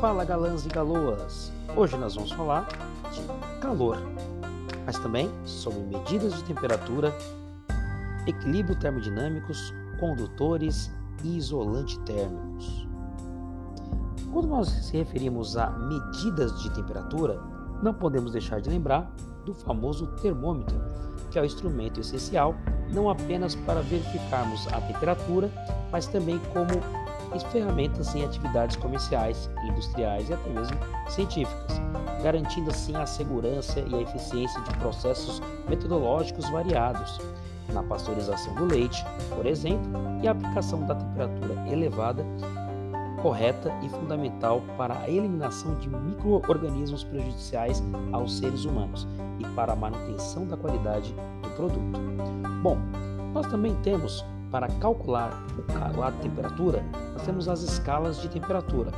Fala galãs e galoas! Hoje nós vamos falar de calor, mas também sobre medidas de temperatura, equilíbrio termodinâmicos, condutores e isolante térmicos. Quando nós se referimos a medidas de temperatura, não podemos deixar de lembrar do famoso termômetro, que é o instrumento essencial não apenas para verificarmos a temperatura, mas também como ferramentas em atividades comerciais, industriais e até mesmo científicas, garantindo assim a segurança e a eficiência de processos metodológicos variados, na pasteurização do leite, por exemplo, e a aplicação da temperatura elevada correta e fundamental para a eliminação de microorganismos prejudiciais aos seres humanos e para a manutenção da qualidade do produto. Bom, nós também temos para calcular a temperatura, nós temos as escalas de temperatura,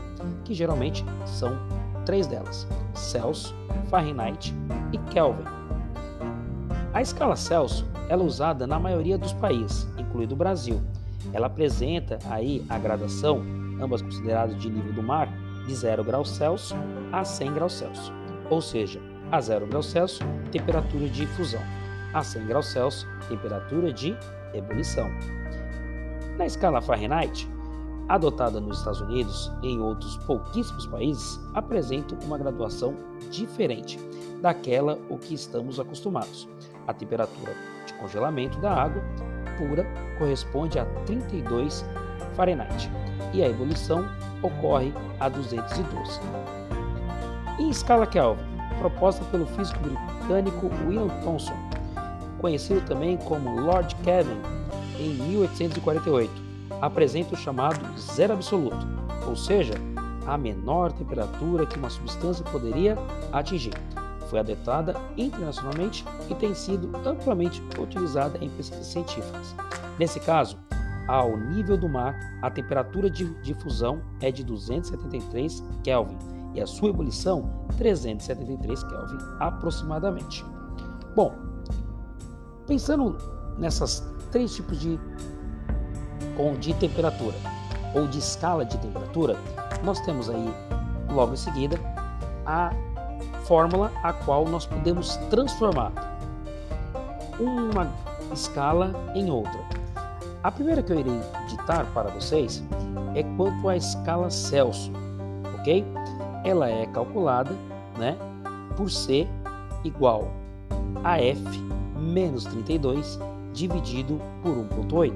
que geralmente são três delas: Celsius, Fahrenheit e Kelvin. A escala Celsius é usada na maioria dos países, incluindo o Brasil. Ela apresenta aí a gradação, ambas consideradas de nível do mar, de 0 graus Celsius a 100 graus Celsius. Ou seja, a 0 graus Celsius, temperatura de fusão, a 100 graus Celsius, temperatura de ebulição. Na escala Fahrenheit, adotada nos Estados Unidos e em outros pouquíssimos países, apresenta uma graduação diferente daquela o que estamos acostumados. A temperatura de congelamento da água pura corresponde a 32 Fahrenheit e a ebulição ocorre a 212. Em escala Kelvin, proposta pelo físico britânico William Thomson, conhecido também como Lord Kelvin, em 1848, apresenta o chamado zero absoluto, ou seja, a menor temperatura que uma substância poderia atingir. Foi adotada internacionalmente e tem sido amplamente utilizada em pesquisas científicas. Nesse caso, ao nível do mar, a temperatura de difusão é de 273 Kelvin e a sua ebulição 373 Kelvin aproximadamente. Bom, pensando nessas três tipos de, de temperatura ou de escala de temperatura, nós temos aí logo em seguida a fórmula a qual nós podemos transformar uma escala em outra. A primeira que eu irei ditar para vocês é quanto à escala Celsius, ok? Ela é calculada, né, por C igual a F menos 32 dividido por 1,8.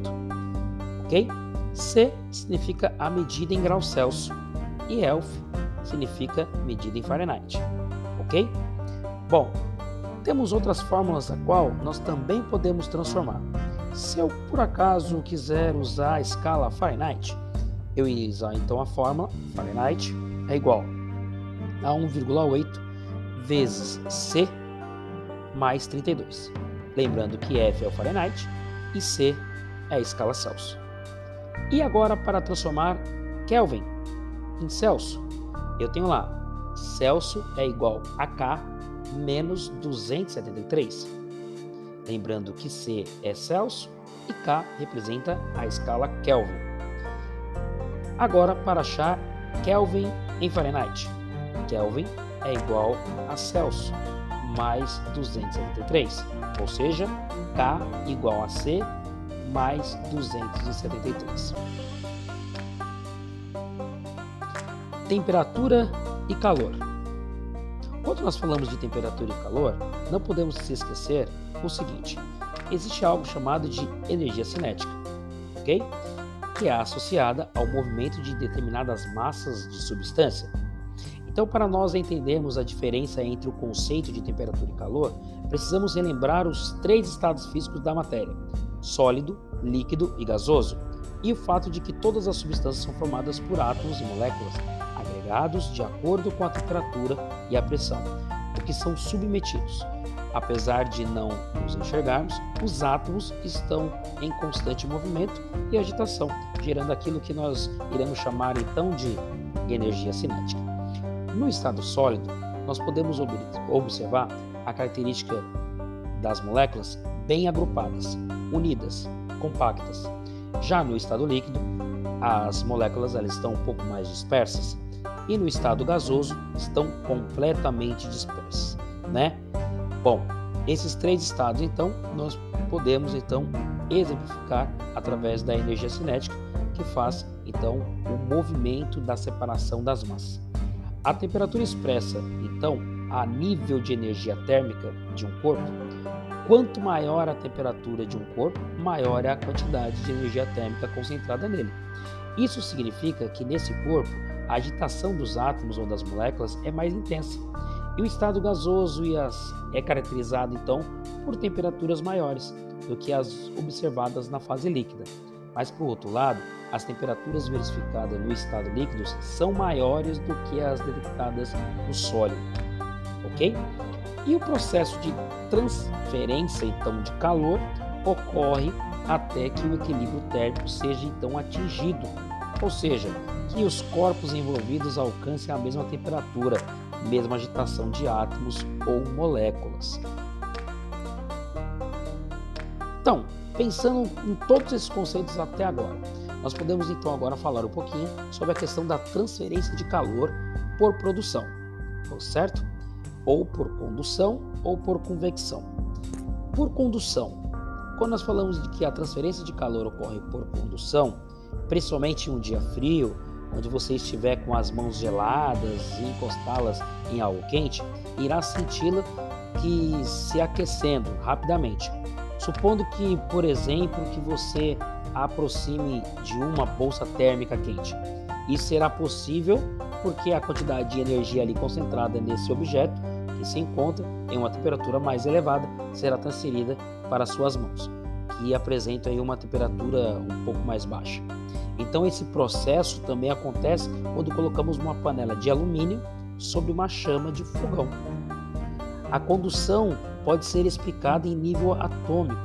Ok? C significa a medida em graus Celsius e ELF significa medida em Fahrenheit. Ok? Bom, temos outras fórmulas a qual nós também podemos transformar. Se eu por acaso quiser usar a escala Fahrenheit, eu iria usar então a fórmula Fahrenheit é igual a 1,8 vezes C mais 32. Lembrando que F é o Fahrenheit e C é a escala Celsius. E agora para transformar Kelvin em Celsius, eu tenho lá Celsius é igual a K menos 273. Lembrando que C é Celsius e K representa a escala Kelvin. Agora para achar Kelvin em Fahrenheit. Kelvin é igual a Celsius mais 273, ou seja, K igual a C mais 273. Temperatura e calor. Quando nós falamos de temperatura e calor, não podemos se esquecer o seguinte: existe algo chamado de energia cinética, ok? Que é associada ao movimento de determinadas massas de substância então, para nós entendermos a diferença entre o conceito de temperatura e calor, precisamos relembrar os três estados físicos da matéria: sólido, líquido e gasoso, e o fato de que todas as substâncias são formadas por átomos e moléculas agregados de acordo com a temperatura e a pressão, o que são submetidos. Apesar de não nos enxergarmos, os átomos estão em constante movimento e agitação, gerando aquilo que nós iremos chamar então de energia cinética. No estado sólido, nós podemos observar a característica das moléculas bem agrupadas, unidas, compactas. Já no estado líquido, as moléculas elas estão um pouco mais dispersas e no estado gasoso estão completamente dispersas, né? Bom, esses três estados então nós podemos então exemplificar através da energia cinética que faz então o movimento da separação das massas. A temperatura expressa então a nível de energia térmica de um corpo, quanto maior a temperatura de um corpo, maior é a quantidade de energia térmica concentrada nele. Isso significa que nesse corpo a agitação dos átomos ou das moléculas é mais intensa. E o estado gasoso é caracterizado então por temperaturas maiores do que as observadas na fase líquida. Mas por outro lado, as temperaturas verificadas no estado líquido são maiores do que as detectadas no sólido, ok? E o processo de transferência então de calor ocorre até que o equilíbrio térmico seja então atingido, ou seja, que os corpos envolvidos alcancem a mesma temperatura, mesma agitação de átomos ou moléculas. Então, pensando em todos esses conceitos até agora, nós podemos então agora falar um pouquinho sobre a questão da transferência de calor por produção, certo? Ou por condução ou por convecção. Por condução, quando nós falamos de que a transferência de calor ocorre por condução, principalmente em um dia frio, onde você estiver com as mãos geladas e encostá-las em algo quente, irá senti-la que se aquecendo rapidamente. Supondo que, por exemplo, que você aproxime de uma bolsa térmica quente. Isso será possível porque a quantidade de energia ali concentrada nesse objeto que se encontra em uma temperatura mais elevada será transferida para suas mãos, que apresentam aí uma temperatura um pouco mais baixa. Então esse processo também acontece quando colocamos uma panela de alumínio sobre uma chama de fogão. A condução pode ser explicada em nível atômico,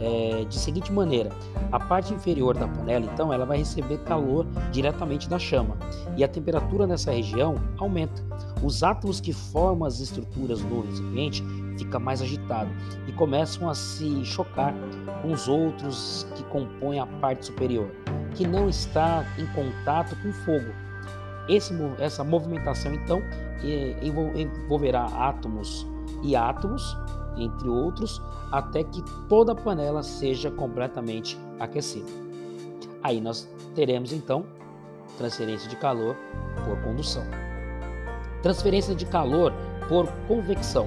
é, de seguinte maneira: a parte inferior da panela, então, ela vai receber calor diretamente da chama e a temperatura nessa região aumenta. Os átomos que formam as estruturas do recipiente fica mais agitado e começam a se chocar com os outros que compõem a parte superior, que não está em contato com o fogo. Esse, essa movimentação então envolverá átomos e átomos, entre outros, até que toda a panela seja completamente aquecida. Aí nós teremos então transferência de calor por condução. Transferência de calor por convecção.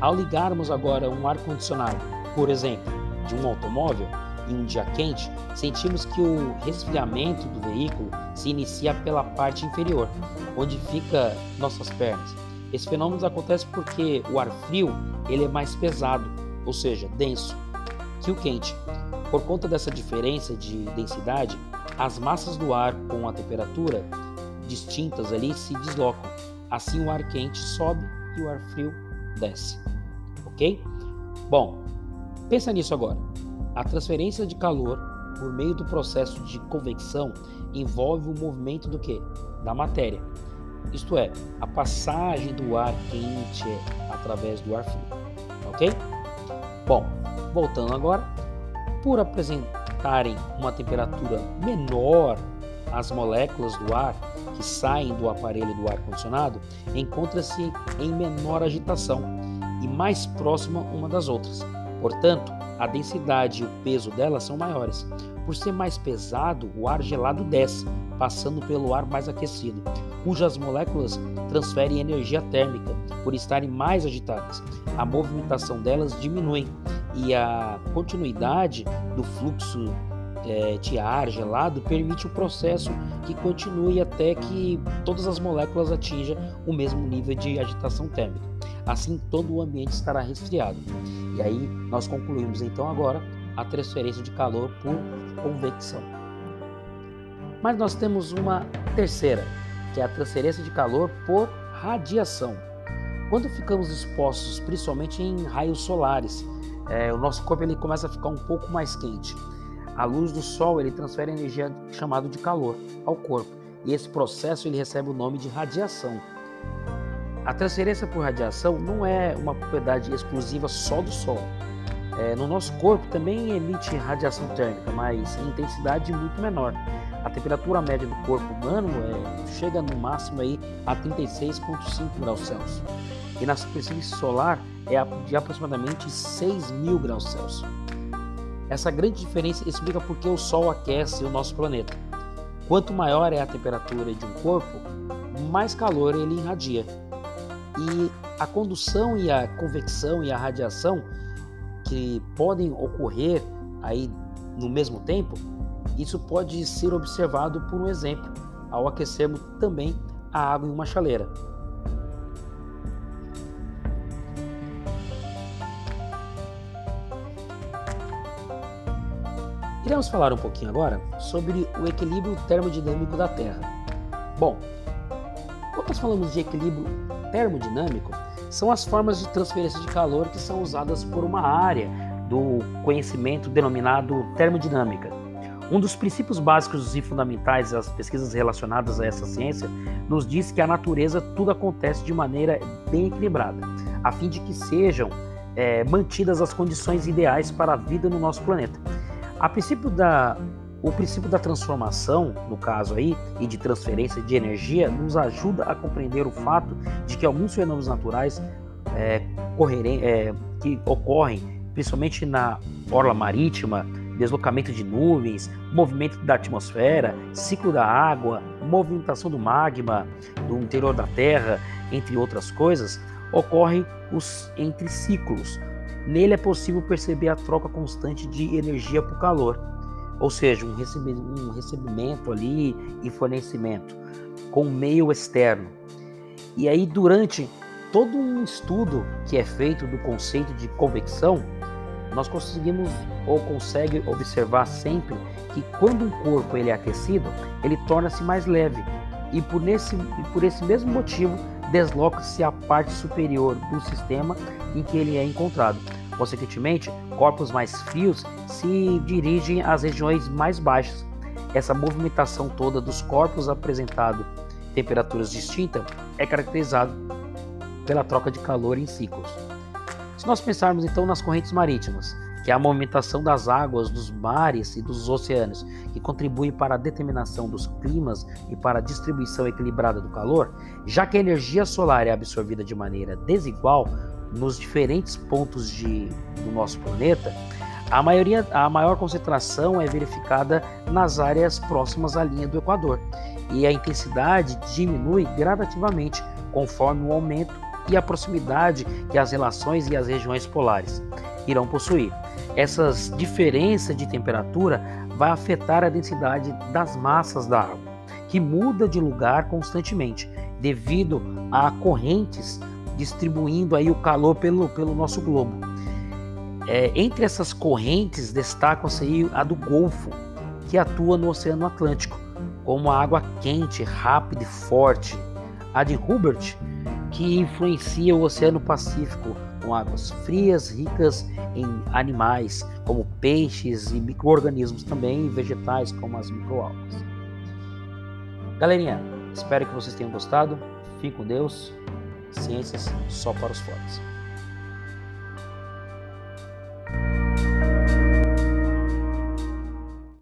Ao ligarmos agora um ar-condicionado, por exemplo, de um automóvel, em um dia quente, sentimos que o resfriamento do veículo se inicia pela parte inferior, onde fica nossas pernas. Esse fenômeno acontece porque o ar frio ele é mais pesado, ou seja, denso, que o quente. Por conta dessa diferença de densidade, as massas do ar com a temperatura distintas ali se deslocam. Assim o ar quente sobe e o ar frio desce. Ok? Bom, pensa nisso agora. A transferência de calor por meio do processo de convecção envolve o movimento do que? Da matéria. Isto é, a passagem do ar quente através do ar frio. Ok? Bom, voltando agora, por apresentarem uma temperatura menor, as moléculas do ar que saem do aparelho do ar condicionado encontram-se em menor agitação e mais próxima uma das outras. Portanto, a densidade e o peso delas são maiores. Por ser mais pesado, o ar gelado desce, passando pelo ar mais aquecido, cujas moléculas transferem energia térmica por estarem mais agitadas. A movimentação delas diminui e a continuidade do fluxo é, de ar gelado permite o processo que continue até que todas as moléculas atinjam o mesmo nível de agitação térmica. Assim, todo o ambiente estará resfriado. E aí, nós concluímos então agora a transferência de calor por convecção. Mas nós temos uma terceira, que é a transferência de calor por radiação. Quando ficamos expostos, principalmente em raios solares, é, o nosso corpo ele começa a ficar um pouco mais quente. A luz do sol ele transfere energia chamada de calor ao corpo e esse processo ele recebe o nome de radiação. A transferência por radiação não é uma propriedade exclusiva só do sol. É, no nosso corpo também emite radiação térmica, mas em intensidade muito menor. a temperatura média do corpo humano é, chega no máximo aí a 36,5 graus Celsius. E na superfície solar é de aproximadamente 6 mil graus Celsius. Essa grande diferença explica por que o Sol aquece o nosso planeta. Quanto maior é a temperatura de um corpo, mais calor ele irradia. E a condução e a convecção e a radiação que podem ocorrer aí no mesmo tempo, isso pode ser observado por um exemplo ao aquecermos também a água em uma chaleira. Iremos falar um pouquinho agora sobre o equilíbrio termodinâmico da Terra. Bom, quando nós falamos de equilíbrio termodinâmico, são as formas de transferência de calor que são usadas por uma área do conhecimento denominado termodinâmica. Um dos princípios básicos e fundamentais das pesquisas relacionadas a essa ciência nos diz que a natureza tudo acontece de maneira bem equilibrada, a fim de que sejam é, mantidas as condições ideais para a vida no nosso planeta. A princípio da, o princípio da transformação, no caso aí, e de transferência de energia, nos ajuda a compreender o fato de que alguns fenômenos naturais é, correrem, é, que ocorrem, principalmente na orla marítima, deslocamento de nuvens, movimento da atmosfera, ciclo da água, movimentação do magma do interior da Terra, entre outras coisas, ocorrem os entre ciclos, Nele é possível perceber a troca constante de energia por calor, ou seja, um, um recebimento ali e fornecimento com meio externo. E aí, durante todo um estudo que é feito do conceito de convecção, nós conseguimos ou consegue observar sempre que quando um corpo ele é aquecido, ele torna-se mais leve e por, nesse, por esse mesmo motivo desloca-se a parte superior do sistema em que ele é encontrado. Consequentemente, corpos mais frios se dirigem às regiões mais baixas. Essa movimentação toda dos corpos apresentado temperaturas distintas é caracterizado pela troca de calor em ciclos. Se nós pensarmos então nas correntes marítimas, que é a movimentação das águas dos mares e dos oceanos, que contribuem para a determinação dos climas e para a distribuição equilibrada do calor, já que a energia solar é absorvida de maneira desigual nos diferentes pontos de, do nosso planeta, a, maioria, a maior concentração é verificada nas áreas próximas à linha do Equador, e a intensidade diminui gradativamente conforme o aumento e a proximidade que as relações e as regiões polares irão possuir. Essas diferenças de temperatura vai afetar a densidade das massas da água, que muda de lugar constantemente devido a correntes distribuindo aí o calor pelo, pelo nosso globo. É, entre essas correntes destacam-se a do Golfo, que atua no Oceano Atlântico, como a água quente, rápida e forte. A de Hubert, que influencia o Oceano Pacífico, com águas frias, ricas em animais, como peixes e micro-organismos também, vegetais, como as microalgas. Galerinha, espero que vocês tenham gostado. Fique com Deus. Ciências só para os fortes.